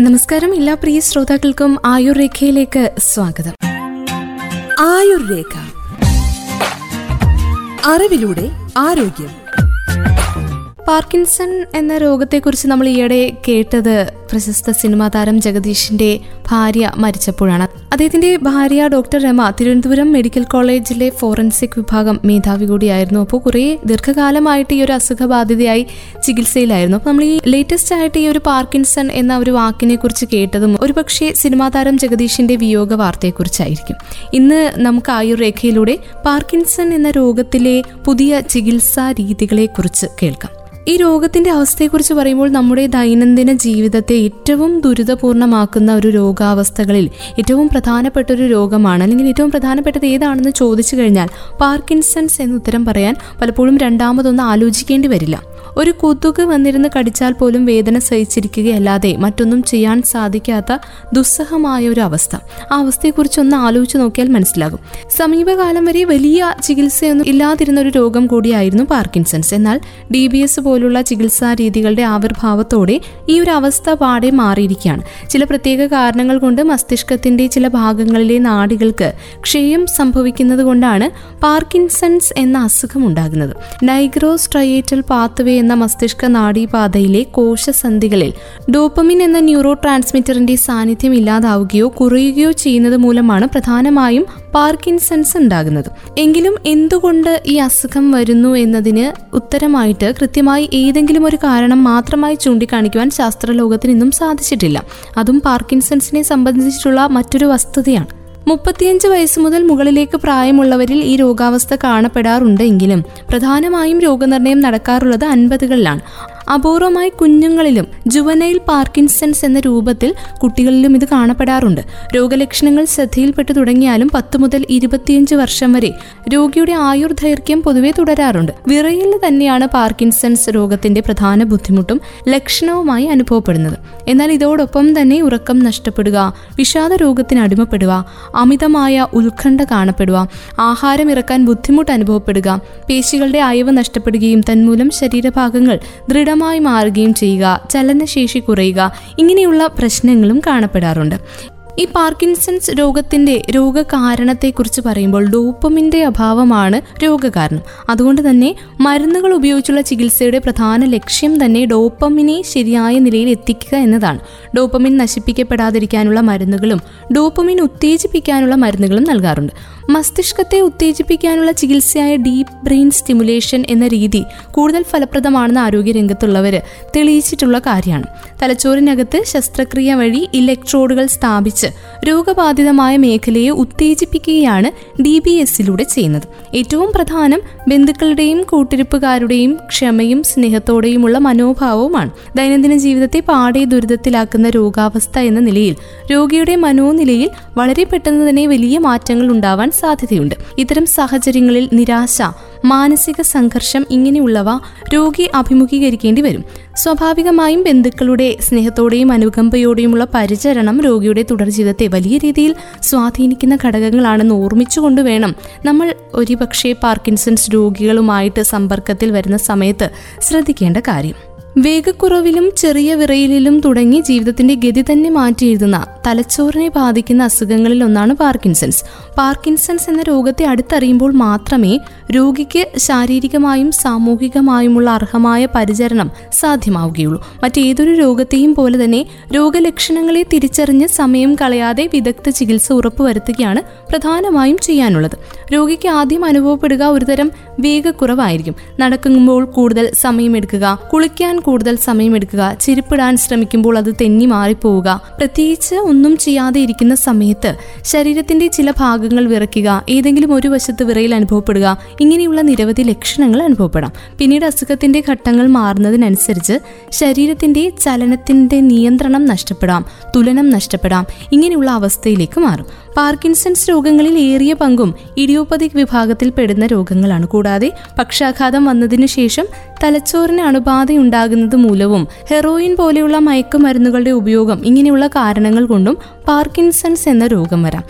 നമസ്കാരം എല്ലാ പ്രിയ ശ്രോതാക്കൾക്കും ആയുർരേഖയിലേക്ക് സ്വാഗതം. ആയുർരേഖ. അറിവിലൂടെ ആരോഗ്യം. പാർക്കിൻസൺ എന്ന രോഗത്തെക്കുറിച്ച് നമ്മൾ ഈയിടെ കേട്ടത് പ്രശസ്ത സിനിമാ താരം ജഗദീഷിന്റെ ഭാര്യ മരിച്ചപ്പോഴാണ്. അദ്ദേഹത്തിന്റെ ഭാര്യ ഡോക്ടർ രമ തിരുവനന്തപുരം മെഡിക്കൽ കോളേജിലെ ഫോറൻസിക് വിഭാഗം മേധാവി കൂടിയായിരുന്നു. അപ്പോൾ കുറേ ദീർഘകാലമായിട്ട് ഈ ഒരു അസുഖബാധിതയായി ചികിത്സയിലായിരുന്നു. അപ്പോൾ നമ്മൾ ഈ ലേറ്റസ്റ്റ് ആയിട്ട് ഈ ഒരു പാർക്കിൻസൺ എന്ന ഒരു വാക്കിനെ കുറിച്ച് കേട്ടതും ഒരുപക്ഷെ സിനിമാ താരം ജഗദീഷിന്റെ വിയോഗ വാർത്തയെക്കുറിച്ചായിരിക്കും. ഇന്ന് നമുക്ക് ആയുർരേഖയിലൂടെ പാർക്കിൻസൺ എന്ന രോഗത്തിലെ പുതിയ ചികിത്സാ രീതികളെക്കുറിച്ച് കേൾക്കാം. ഈ രോഗത്തിന്റെ അവസ്ഥയെക്കുറിച്ച് പറയുമ്പോൾ നമ്മുടെ ദൈനംദിന ജീവിതത്തെ ഏറ്റവും ദുരിതപൂർണമാക്കുന്ന ഒരു രോഗാവസ്ഥകളിൽ ഏറ്റവും പ്രധാനപ്പെട്ട ഒരു രോഗമാണ്. അല്ലെങ്കിൽ ഏറ്റവും പ്രധാനപ്പെട്ടത് ഏതാണെന്ന് ചോദിച്ചു കഴിഞ്ഞാൽ പാർക്കിൻസൺസ് എന്ന് ഉത്തരം പറയാൻ പലപ്പോഴും രണ്ടാമതൊന്നും ആലോചിക്കേണ്ടി വരില്ല. ഒരു കൊതുക് വന്നിരുന്ന് കടിച്ചാൽ പോലും വേദന സഹിച്ചിരിക്കുകയല്ലാതെ മറ്റൊന്നും ചെയ്യാൻ സാധിക്കാത്ത ദുസ്സഹമായ ഒരു അവസ്ഥ. ആ അവസ്ഥയെക്കുറിച്ച് ഒന്ന് ആലോചിച്ച് നോക്കിയാൽ മനസ്സിലാകും. സമീപകാലം വരെ വലിയ ചികിത്സയൊന്നും ഇല്ലാതിരുന്ന ഒരു രോഗം കൂടിയായിരുന്നു പാർക്കിൻസൺസ്. എന്നാൽ ഡി ബി എസ് പോലുള്ള ചികിത്സാ രീതികളുടെ ആവിർഭാവത്തോടെ ഈ ഒരു അവസ്ഥ പാടെ മാറിയിരിക്കുകയാണ്. ചില പ്രത്യേക കാരണങ്ങൾ കൊണ്ട് മസ്തിഷ്കത്തിന്റെ ചില ഭാഗങ്ങളിലെ നാടികൾക്ക് ക്ഷയം സംഭവിക്കുന്നത് കൊണ്ടാണ് പാർക്കിൻസൺസ് എന്ന അസുഖം ഉണ്ടാകുന്നത്. നൈഗ്രോസ്ട്രയേറ്റൽ പാത്വേ എന്ന മസ്തിഷ്ക നാഡീപാതയിലെ കോശസന്ധികളിൽ ഡോപ്പമിൻ എന്ന ന്യൂറോ ട്രാൻസ്മിറ്ററിന്റെ സാന്നിധ്യം ഇല്ലാതാവുകയോ കുറയുകയോ ചെയ്യുന്നത് മൂലമാണ് പ്രധാനമായും പാർക്കിൻസൺസ് ഉണ്ടാകുന്നത്. എങ്കിലും എന്തുകൊണ്ട് ഈ അസുഖം വരുന്നു എന്നതിന് ഉത്തരമായിട്ട് കൃത്യമായി ഏതെങ്കിലും ഒരു കാരണം മാത്രമായി ചൂണ്ടിക്കാണിക്കുവാൻ ശാസ്ത്രലോകത്തിന് ഇന്നും സാധിച്ചിട്ടില്ല. അതും പാർക്കിൻസൺസിനെ സംബന്ധിച്ചിട്ടുള്ള മറ്റൊരു വസ്തുതയാണ്. മുപ്പത്തിയഞ്ച് വയസ്സ് മുതൽ മുകളിലേക്ക് പ്രായമുള്ളവരിൽ ഈ രോഗാവസ്ഥ കാണപ്പെടാറുണ്ടെങ്കിലും പ്രധാനമായും രോഗനിർണയം നടക്കാറുള്ളത് അൻപതുകളിലാണ്. അപൂർവമായി കുഞ്ഞുങ്ങളിലും ജുവനൈൽ പാർക്കിൻസൺസ് എന്ന രൂപത്തിൽ കുട്ടികളിലും ഇത് കാണപ്പെടാറുണ്ട്. രോഗലക്ഷണങ്ങൾ ശ്രദ്ധയിൽപ്പെട്ടു തുടങ്ങിയാലും പത്ത് മുതൽ ഇരുപത്തിയഞ്ച് വർഷം വരെ രോഗിയുടെ ആയുർദൈർഘ്യം പൊതുവെ തുടരാറുണ്ട്. വിറയിൽ തന്നെയാണ് പാർക്കിൻസൺസ് രോഗത്തിന്റെ പ്രധാന ബുദ്ധിമുട്ടും ലക്ഷണവുമായി അനുഭവപ്പെടുന്നത്. എന്നാൽ ഇതോടൊപ്പം തന്നെ ഉറക്കം നഷ്ടപ്പെടുക വിഷാദ രോഗത്തിന് അടിമപ്പെടുക അമിതമായ ഉത്കണ്ഠ കാണപ്പെടുക ആഹാരം ഇറക്കാൻ ബുദ്ധിമുട്ട് അനുഭവപ്പെടുക പേശികളുടെ അയവ് നഷ്ടപ്പെടുകയും തന്മൂലം ശരീരഭാഗങ്ങൾ ദൃഢ സ്ഥിരമായി മാറുകയും ചെയ്യുക ചലനശേഷി കുറയുക ഇങ്ങനെയുള്ള പ്രശ്നങ്ങളും കാണപ്പെടാറുണ്ട്. ഈ പാർക്കിൻസൺസ് രോഗത്തിന്റെ രോഗകാരണത്തെക്കുറിച്ച് പറയുമ്പോൾ ഡോപ്പമിന്റെ അഭാവമാണ് രോഗകാരണം. അതുകൊണ്ട് തന്നെ മരുന്നുകൾ ഉപയോഗിച്ചുള്ള ചികിത്സയുടെ പ്രധാന ലക്ഷ്യം തന്നെ ഡോപ്പമിനെ ശരിയായ നിലയിൽ എത്തിക്കുക എന്നതാണ്. ഡോപ്പമിൻ നശിപ്പിക്കപ്പെടാതിരിക്കാനുള്ള മരുന്നുകളും ഡോപ്പമിൻ ഉത്തേജിപ്പിക്കാനുള്ള മരുന്നുകളും നൽകാറുണ്ട്. മസ്തിഷ്കത്തെ ഉത്തേജിപ്പിക്കാനുള്ള ചികിത്സയായ ഡീപ്പ് ബ്രെയിൻ സ്റ്റിമുലേഷൻ എന്ന രീതി കൂടുതൽ ഫലപ്രദമാണെന്ന് ആരോഗ്യരംഗത്തുള്ളവർ തെളിയിച്ചിട്ടുള്ള കാര്യമാണ്. തലച്ചോറിനകത്ത് ശസ്ത്രക്രിയ വഴി ഇലക്ട്രോഡുകൾ സ്ഥാപിച്ച് രോഗബാധിതമായ മേഖലയെ ഉത്തേജിപ്പിക്കുകയാണ് ഡി ബി എസിലൂടെ ചെയ്യുന്നത്. ഏറ്റവും പ്രധാനം ബന്ധുക്കളുടെയും കൂട്ടിരിപ്പുകാരുടെയും ക്ഷമയും സ്നേഹത്തോടെയുമുള്ള മനോഭാവവുമാണ്. ദൈനംദിന ജീവിതത്തെ പാടെ ദുരിതത്തിലാക്കുന്ന രോഗാവസ്ഥ എന്ന നിലയിൽ രോഗിയുടെ മനോനിലയിൽ വളരെ പെട്ടെന്ന് തന്നെ വലിയ മാറ്റങ്ങൾ ഉണ്ടാവാൻ സാധ്യതയുണ്ട്. ഇത്തരം സാഹചര്യങ്ങളിൽ നിരാശ മാനസിക സംഘർഷം ഇങ്ങനെയുള്ളവ രോഗി അഭിമുഖീകരിക്കേണ്ടി വരും. സ്വാഭാവികമായും ബന്ധുക്കളുടെ സ്നേഹത്തോടെയും അനുകമ്പയോടെയുമുള്ള പരിചരണം രോഗിയുടെ തുടർ ജീവിതത്തെ വലിയ രീതിയിൽ സ്വാധീനിക്കുന്ന ഘടകങ്ങളാണെന്ന് ഓർമ്മിച്ചുകൊണ്ട് വേണം നമ്മൾ ഒരുപക്ഷെ പാർക്കിൻസൺസ് രോഗികളുമായിട്ട് സമ്പർക്കത്തിൽ വരുന്ന സമയത്ത് ശ്രദ്ധിക്കേണ്ട കാര്യം. വേഗക്കുറവിലും ചെറിയ വിറയിലും തുടങ്ങി ജീവിതത്തിന്റെ ഗതി തന്നെ മാറ്റിയെഴുതുന്ന തലച്ചോറിനെ ബാധിക്കുന്ന അസുഖങ്ങളിൽ ഒന്നാണ് പാർക്കിൻസൺസ്. പാർക്കിൻസൺസ് എന്ന രോഗത്തെ അടുത്തറിയുമ്പോൾ മാത്രമേ രോഗിക്ക് ശാരീരികമായും സാമൂഹികമായുമുള്ള അർഹമായ പരിചരണം സാധ്യമാവുകയുള്ളൂ. മറ്റേതൊരു രോഗത്തെയും പോലെ തന്നെ രോഗലക്ഷണങ്ങളെ തിരിച്ചറിഞ്ഞ് സമയം കളയാതെ വിദഗ്ധ ചികിത്സ ഉറപ്പുവരുത്തുകയാണ് പ്രധാനമായും ചെയ്യാനുള്ളത്. രോഗിക്ക് ആദ്യം അനുഭവപ്പെടുക ഒരുതരം വേഗക്കുറവായിരിക്കും. നടക്കുമ്പോൾ കൂടുതൽ സമയമെടുക്കുക കുളിക്കാൻ കൂടുതൽ സമയമെടുക്കുക. ചിരിപ്പിടാൻ ശ്രമിക്കുമ്പോൾ അത് തെന്നി മാറിപ്പോവുക. പ്രത്യേകിച്ച് ഒന്നും ചെയ്യാതെ ഇരിക്കുന്ന സമയത്ത് ശരീരത്തിന്റെ ചില ഭാഗങ്ങൾ വിറയ്ക്കുക. ഏതെങ്കിലും ഒരു വശത്ത് വിറയിൽ അനുഭവപ്പെടുക. ഇങ്ങനെയുള്ള നിരവധി ലക്ഷണങ്ങൾ അനുഭവപ്പെടാം. പിന്നീട് അസുഖത്തിന്റെ ഘട്ടങ്ങൾ മാറുന്നതിനനുസരിച്ച് ശരീരത്തിന്റെ ചലനത്തിന്റെ നിയന്ത്രണം നഷ്ടപ്പെടാം. തുലനം നഷ്ടപ്പെടാം. ഇങ്ങനെയുള്ള അവസ്ഥയിലേക്ക് മാറും. പാർക്കിൻസൺസ് രോഗങ്ങളിൽ ഏറിയ പങ്കും ഇഡിയോപ്പതിക് വിഭാഗത്തിൽ പെടുന്ന രോഗങ്ങളാണ്. കൂടാതെ പക്ഷാഘാതം വന്നതിനു ശേഷം തലച്ചോറിന് അണുബാധയുണ്ടാകുന്നത് മൂലവും ഹെറോയിൻ പോലെയുള്ള മയക്കുമരുന്നുകളുടെ ഉപയോഗം ഇങ്ങനെയുള്ള കാരണങ്ങൾ കൊണ്ടും പാർക്കിൻസൺസ് എന്ന രോഗം വരാം.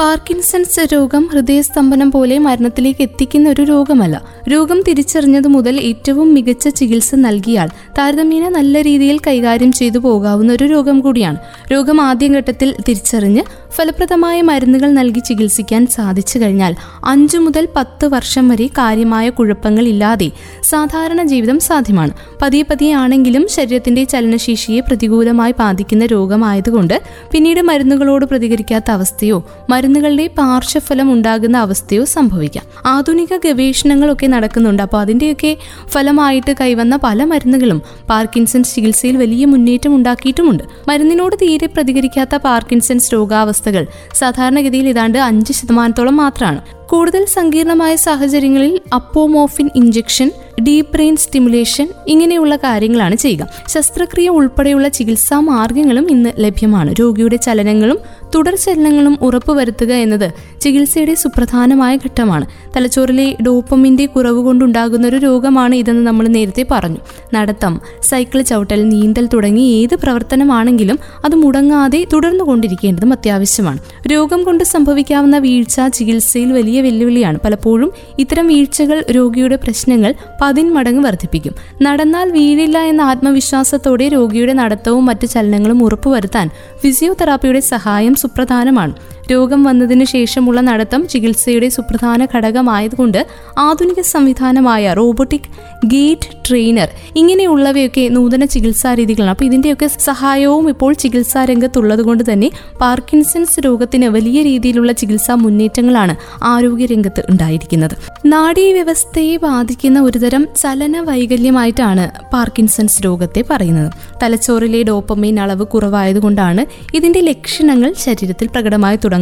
പാർക്കിൻസൺസ് രോഗം ഹൃദയസ്തംഭനം പോലെ മരണത്തിലേക്ക് എത്തിക്കുന്ന ഒരു രോഗമല്ല. രോഗം തിരിച്ചറിഞ്ഞതു മുതൽ ഏറ്റവും മികച്ച ചികിത്സ നൽകിയാൽ താരതമ്യേന നല്ല രീതിയിൽ കൈകാര്യം ചെയ്തു പോകാവുന്ന ഒരു രോഗം കൂടിയാണ്. രോഗം ആദ്യഘട്ടത്തിൽ തിരിച്ചറിഞ്ഞ് ഫലപ്രദമായ മരുന്നുകൾ നൽകി ചികിത്സിക്കാൻ സാധിച്ചു കഴിഞ്ഞാൽ അഞ്ചു മുതൽ പത്ത് വർഷം വരെ കാര്യമായ കുഴപ്പങ്ങൾ ഇല്ലാതെ സാധാരണ ജീവിതം സാധ്യമാണ്. പതിയെ പതിയെ ആണെങ്കിലും ശരീരത്തിന്റെ ചലനശേഷിയെ പ്രതികൂലമായി ബാധിക്കുന്ന രോഗമായതുകൊണ്ട് പിന്നീട് മരുന്നുകളോട് പ്രതികരിക്കാത്ത അവസ്ഥയോ മരുന്നുകളുടെ പാർശ്വഫലം ഉണ്ടാകുന്ന അവസ്ഥയോ സംഭവിക്കാം. ആധുനിക ഗവേഷണങ്ങളൊക്കെ നടക്കുന്നുണ്ട്. അപ്പോൾ അതിന്റെയൊക്കെ ഫലമായിട്ട് കൈവന്ന പല മരുന്നുകളും പാർക്കിൻസൺസ് ചികിത്സയിൽ വലിയ മുന്നേറ്റം ഉണ്ടാക്കിയിട്ടുമുണ്ട്. മരുന്നിനോട് തീരെ പ്രതികരിക്കാത്ത പാർക്കിൻസൺസ് രോഗാവസ്ഥകൾ സാധാരണഗതിയിൽ ഏതാണ്ട് അഞ്ച് ശതമാനത്തോളം മാത്രമാണ് കൂടുതൽ സങ്കീർണമായ സാഹചര്യങ്ങളിൽ apomorphine injection deep brain stimulation ഇങ്ങനെയുള്ള കാര്യങ്ങളാണ് ചെയ്യുക. ശസ്ത്രക്രിയ ഉൾപ്പെടെയുള്ള ചികിത്സാ മാർഗങ്ങളും ഇന്ന് ലഭ്യമാണ്. രോഗിയുടെ ചലനങ്ങളും തുടർ ചലനങ്ങളും ഉറപ്പുവരുത്തുക എന്നത് ചികിത്സയുടെ സുപ്രധാനമായ ഘട്ടമാണ്. തലച്ചോറിലെ ഡോപ്പമിന്റെ കുറവ് കൊണ്ടുണ്ടാകുന്ന ഒരു രോഗമാണ് ഇതെന്ന് നമ്മൾ നേരത്തെ പറഞ്ഞു. നടത്തം സൈക്കിൾ ചവിട്ടൽ നീന്തൽ തുടങ്ങി ഏത് പ്രവർത്തനമാണെങ്കിലും അത് മുടങ്ങാതെ തുടർന്നു കൊണ്ടിരിക്കേണ്ടതും അത്യാവശ്യമാണ്. രോഗം കൊണ്ട് സംഭവിക്കാവുന്ന വീഴ്ച ചികിത്സയിൽ വലിയ വെല്ലുവിളിയാണ്. പലപ്പോഴും ഇത്തരം വീഴ്ചകൾ രോഗിയുടെ പ്രശ്നങ്ങൾ പതിന്മടങ്ങ് വർദ്ധിപ്പിക്കും. നടന്നാൽ വീഴില്ല എന്ന ആത്മവിശ്വാസത്തോടെ രോഗിയുടെ നടത്തവും മറ്റു ചലനങ്ങളും ഉറപ്പുവരുത്താൻ ഫിസിയോതെറാപ്പിയുടെ സഹായം സുപ്രധാനമാണ്. രോഗം വന്നതിനു ശേഷമുള്ള നടത്തം ചികിത്സയുടെ സുപ്രധാന ഘടകമായതുകൊണ്ട് ആധുനിക സംവിധാനമായ റോബോട്ടിക് ഗേറ്റ് ട്രെയിനർ ഇങ്ങനെയുള്ളവയൊക്കെ നൂതന ചികിത്സാ രീതികളാണ് അപ്പോൾ ഇതിന്റെയൊക്കെ സഹായവും ഇപ്പോൾ ചികിത്സാ രംഗത്തുള്ളത് കൊണ്ട് തന്നെ പാർക്കിൻസൺസ് രോഗത്തിന് വലിയ രീതിയിലുള്ള ചികിത്സാ മുന്നേറ്റങ്ങളാണ് ആരോഗ്യരംഗത്ത് ഉണ്ടായിരിക്കുന്നത്. നാഡീവ്യവസ്ഥയെ ബാധിക്കുന്ന ഒരുതരം ചലന വൈകല്യമായിട്ടാണ് പാർക്കിൻസൺസ് രോഗത്തെ പറയുന്നത്. തലച്ചോറിലെ ഡോപ്പമൈൻ അളവ് കുറവായതുകൊണ്ടാണ് ഇതിന്റെ ലക്ഷണങ്ങൾ ശരീരത്തിൽ പ്രകടമായി തുടങ്ങുന്നതും.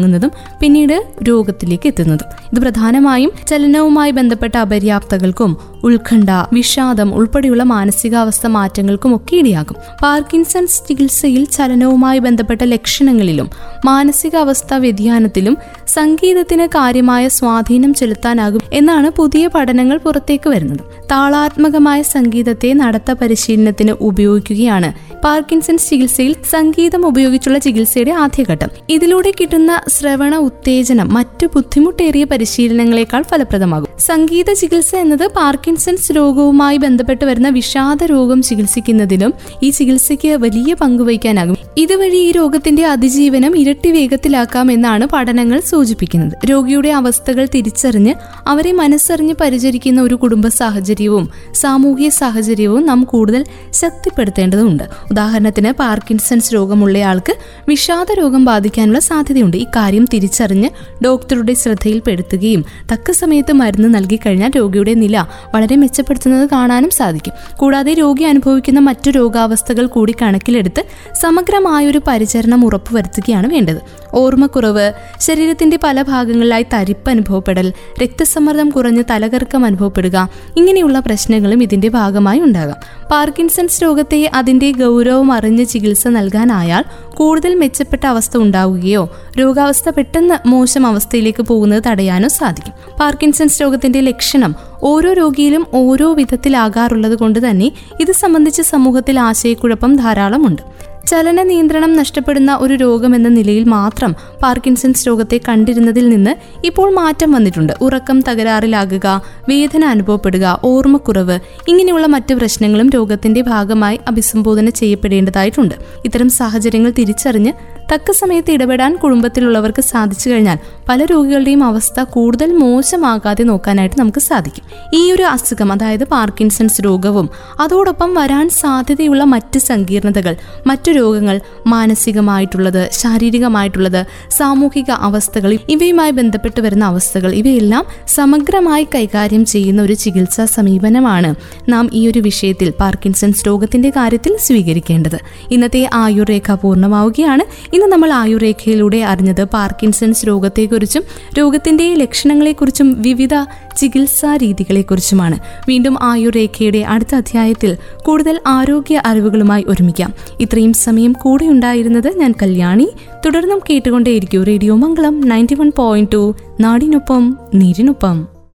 പിന്നീട് രോഗത്തിലേക്ക് എത്തുന്നതും. ഇത് പ്രധാനമായും ചലനവുമായി ബന്ധപ്പെട്ട അപര്യാപ്തകൾക്കും ഉത്കണ്ഠ വിഷാദം ഉൾപ്പെടെയുള്ള മാനസികാവസ്ഥ മാറ്റങ്ങൾക്കും ഒക്കെ ഇടയാകും. പാർക്കിൻസൺസ് ചികിത്സയിൽ ചലനവുമായി ബന്ധപ്പെട്ട ലക്ഷണങ്ങളിലും മാനസികാവസ്ഥ വ്യതിയാനത്തിലും സംഗീതത്തിന് കാര്യമായ സ്വാധീനം ചെലുത്താനാകും എന്നാണ് പുതിയ പഠനങ്ങൾ പുറത്തേക്ക് വരുന്നത്. താളാത്മകമായ സംഗീതത്തെ നടത്ത പരിശീലനത്തിന് ഉപയോഗിക്കുകയാണ് പാർക്കിൻസൺസ് ചികിത്സയിൽ സംഗീതം ഉപയോഗിച്ചുള്ള ചികിത്സയുടെ ആദ്യഘട്ടം. ഇതിലൂടെ കിട്ടുന്ന ശ്രവണ ഉത്തേജനം മറ്റു ബുദ്ധിമുട്ടേറിയ പരിശീലനങ്ങളെക്കാൾ ഫലപ്രദമാകും. സംഗീത ചികിത്സ എന്നത് പാർക്കിൻസൺസ് രോഗവുമായി ബന്ധപ്പെട്ട് വരുന്ന വിഷാദ രോഗം ചികിത്സിക്കുന്നതിലും ഈ ചികിത്സയ്ക്ക് വലിയ പങ്കുവയ്ക്കാനാകും ഇതുവഴി ഈ രോഗത്തിന്റെ അതിജീവനം ഇരട്ടി വേഗത്തിലാക്കാം എന്നാണ് പഠനങ്ങൾ സൂചിപ്പിക്കുന്നത്. രോഗിയുടെ അവസ്ഥകൾ തിരിച്ചറിഞ്ഞ് അവരെ മനസ്സറിഞ്ഞ് പരിചരിക്കുന്ന ഒരു കുടുംബ സാഹചര്യവും സാമൂഹിക സാഹചര്യവും നാം കൂടുതൽ ശക്തിപ്പെടുത്തേണ്ടതുണ്ട്. ഉദാഹരണത്തിന് പാർക്കിൻസൺസ് രോഗമുള്ളയാൾക്ക് വിഷാദ രോഗം ബാധിക്കാനുള്ള സാധ്യതയുണ്ട്. ഇക്കാര്യം തിരിച്ചറിഞ്ഞ് ഡോക്ടറുടെ ശ്രദ്ധയിൽപ്പെടുത്തുകയും തക്ക സമയത്ത് മരുന്ന് നൽകി കഴിഞ്ഞാൽ രോഗിയുടെ നില വളരെ മെച്ചപ്പെടുത്തുന്നത് കാണാനും സാധിക്കും. കൂടാതെ രോഗി അനുഭവിക്കുന്ന മറ്റു രോഗാവസ്ഥകൾ കൂടി കണക്കിലെടുത്ത് സമഗ്രമായൊരു പരിചരണം ഉറപ്പുവരുത്തുകയാണ് വേണ്ടത്. ഓർമ്മക്കുറവ് ശരീരത്തിന്റെ പല ഭാഗങ്ങളിലായി തരിപ്പ് അനുഭവപ്പെടൽ രക്തസമ്മർദ്ദം കുറഞ്ഞ് തലകറക്കം അനുഭവപ്പെടുക ഇങ്ങനെയുള്ള പ്രശ്നങ്ങളും ഇതിന്റെ ഭാഗമായി ഉണ്ടാകാം. പാർക്കിൻസൺസ് രോഗത്തെ അതിന്റെ ഗൗരവം അറിഞ്ഞ് ചികിത്സ നൽകാനായാൽ കൂടുതൽ മെച്ചപ്പെട്ട അവസ്ഥ ഉണ്ടാവുകയോ രോഗാവസ്ഥ പെട്ടെന്ന് മോശം അവസ്ഥയിലേക്ക് പോകുന്നത് തടയാനോ സാധിക്കും. പാർക്കിൻസൺസ് രോഗത്തിന്റെ ലക്ഷണം ഓരോ രോഗിയിലും ഓരോ വിധത്തിലാകാറുള്ളത് കൊണ്ട് തന്നെ ഇത് സംബന്ധിച്ച് സമൂഹത്തിൽ ആശയക്കുഴപ്പം ധാരാളമുണ്ട്. ചലന നിയന്ത്രണം നഷ്ടപ്പെടുന്ന ഒരു രോഗമെന്ന നിലയിൽ മാത്രം പാർക്കിൻസൺസ് രോഗത്തെ കണ്ടിരുന്നതിൽ നിന്ന് ഇപ്പോൾ മാറ്റം വന്നിട്ടുണ്ട്. ഉറക്കം തകരാറിലാകുക വേദന അനുഭവപ്പെടുക ഓർമ്മക്കുറവ് ഇങ്ങനെയുള്ള മറ്റ് പ്രശ്നങ്ങളും രോഗത്തിന്റെ ഭാഗമായി അഭിസംബോധന ചെയ്യപ്പെടേണ്ടതായിട്ടുണ്ട്. ഇത്തരം സാഹചര്യങ്ങൾ തിരിച്ചറിഞ്ഞ് തക്ക സമയത്ത് ഇടപെടാൻ കുടുംബത്തിലുള്ളവർക്ക് സാധിച്ചു കഴിഞ്ഞാൽ പല രോഗികളുടെയും അവസ്ഥ കൂടുതൽ മോശമാകാതെ നോക്കാനായിട്ട് നമുക്ക് സാധിക്കും. ഈ ഒരു അസുഖം അതായത് പാർക്കിൻസൺസ് രോഗവും അതോടൊപ്പം വരാൻ സാധ്യതയുള്ള മറ്റ് സങ്കീർണതകൾ മറ്റു രോഗങ്ങൾ മാനസികമായിട്ടുള്ളത് ശാരീരികമായിട്ടുള്ളത് സാമൂഹിക അവസ്ഥകൾ ഇവയുമായി ബന്ധപ്പെട്ട് വരുന്ന അവസ്ഥകൾ ഇവയെല്ലാം സമഗ്രമായി കൈകാര്യം ചെയ്യുന്ന ഒരു ചികിത്സാ സമീപനമാണ് നാം ഈ ഒരു വിഷയത്തിൽ പാർക്കിൻസൺസ് രോഗത്തിന്റെ കാര്യത്തിൽ സ്വീകരിക്കേണ്ടത്. ഇന്നത്തെ ആയുർരേഖ പൂർണമാവുകയാണ്. ഇന്ന് നമ്മൾ ആയുർരേഖയിലൂടെ അറിഞ്ഞത് പാർക്കിൻസൺസ് രോഗത്തെക്കുറിച്ചും രോഗത്തിന്റെ ലക്ഷണങ്ങളെക്കുറിച്ചും വിവിധ ചികിത്സാ രീതികളെക്കുറിച്ചുമാണ്. വീണ്ടും ആയുർരേഖയുടെ അടുത്ത അധ്യായത്തിൽ കൂടുതൽ ആരോഗ്യ അറിവുകളുമായി ഒരുമിക്കാം. ഇത്രയും സമയം കൂടെ ഉണ്ടായിരുന്നത് ഞാൻ കല്യാണി. തുടർന്നും കേട്ടുകൊണ്ടേയിരിക്കും radio Mangalam ninety one point two. നാടിനൊപ്പം നീരിനൊപ്പം.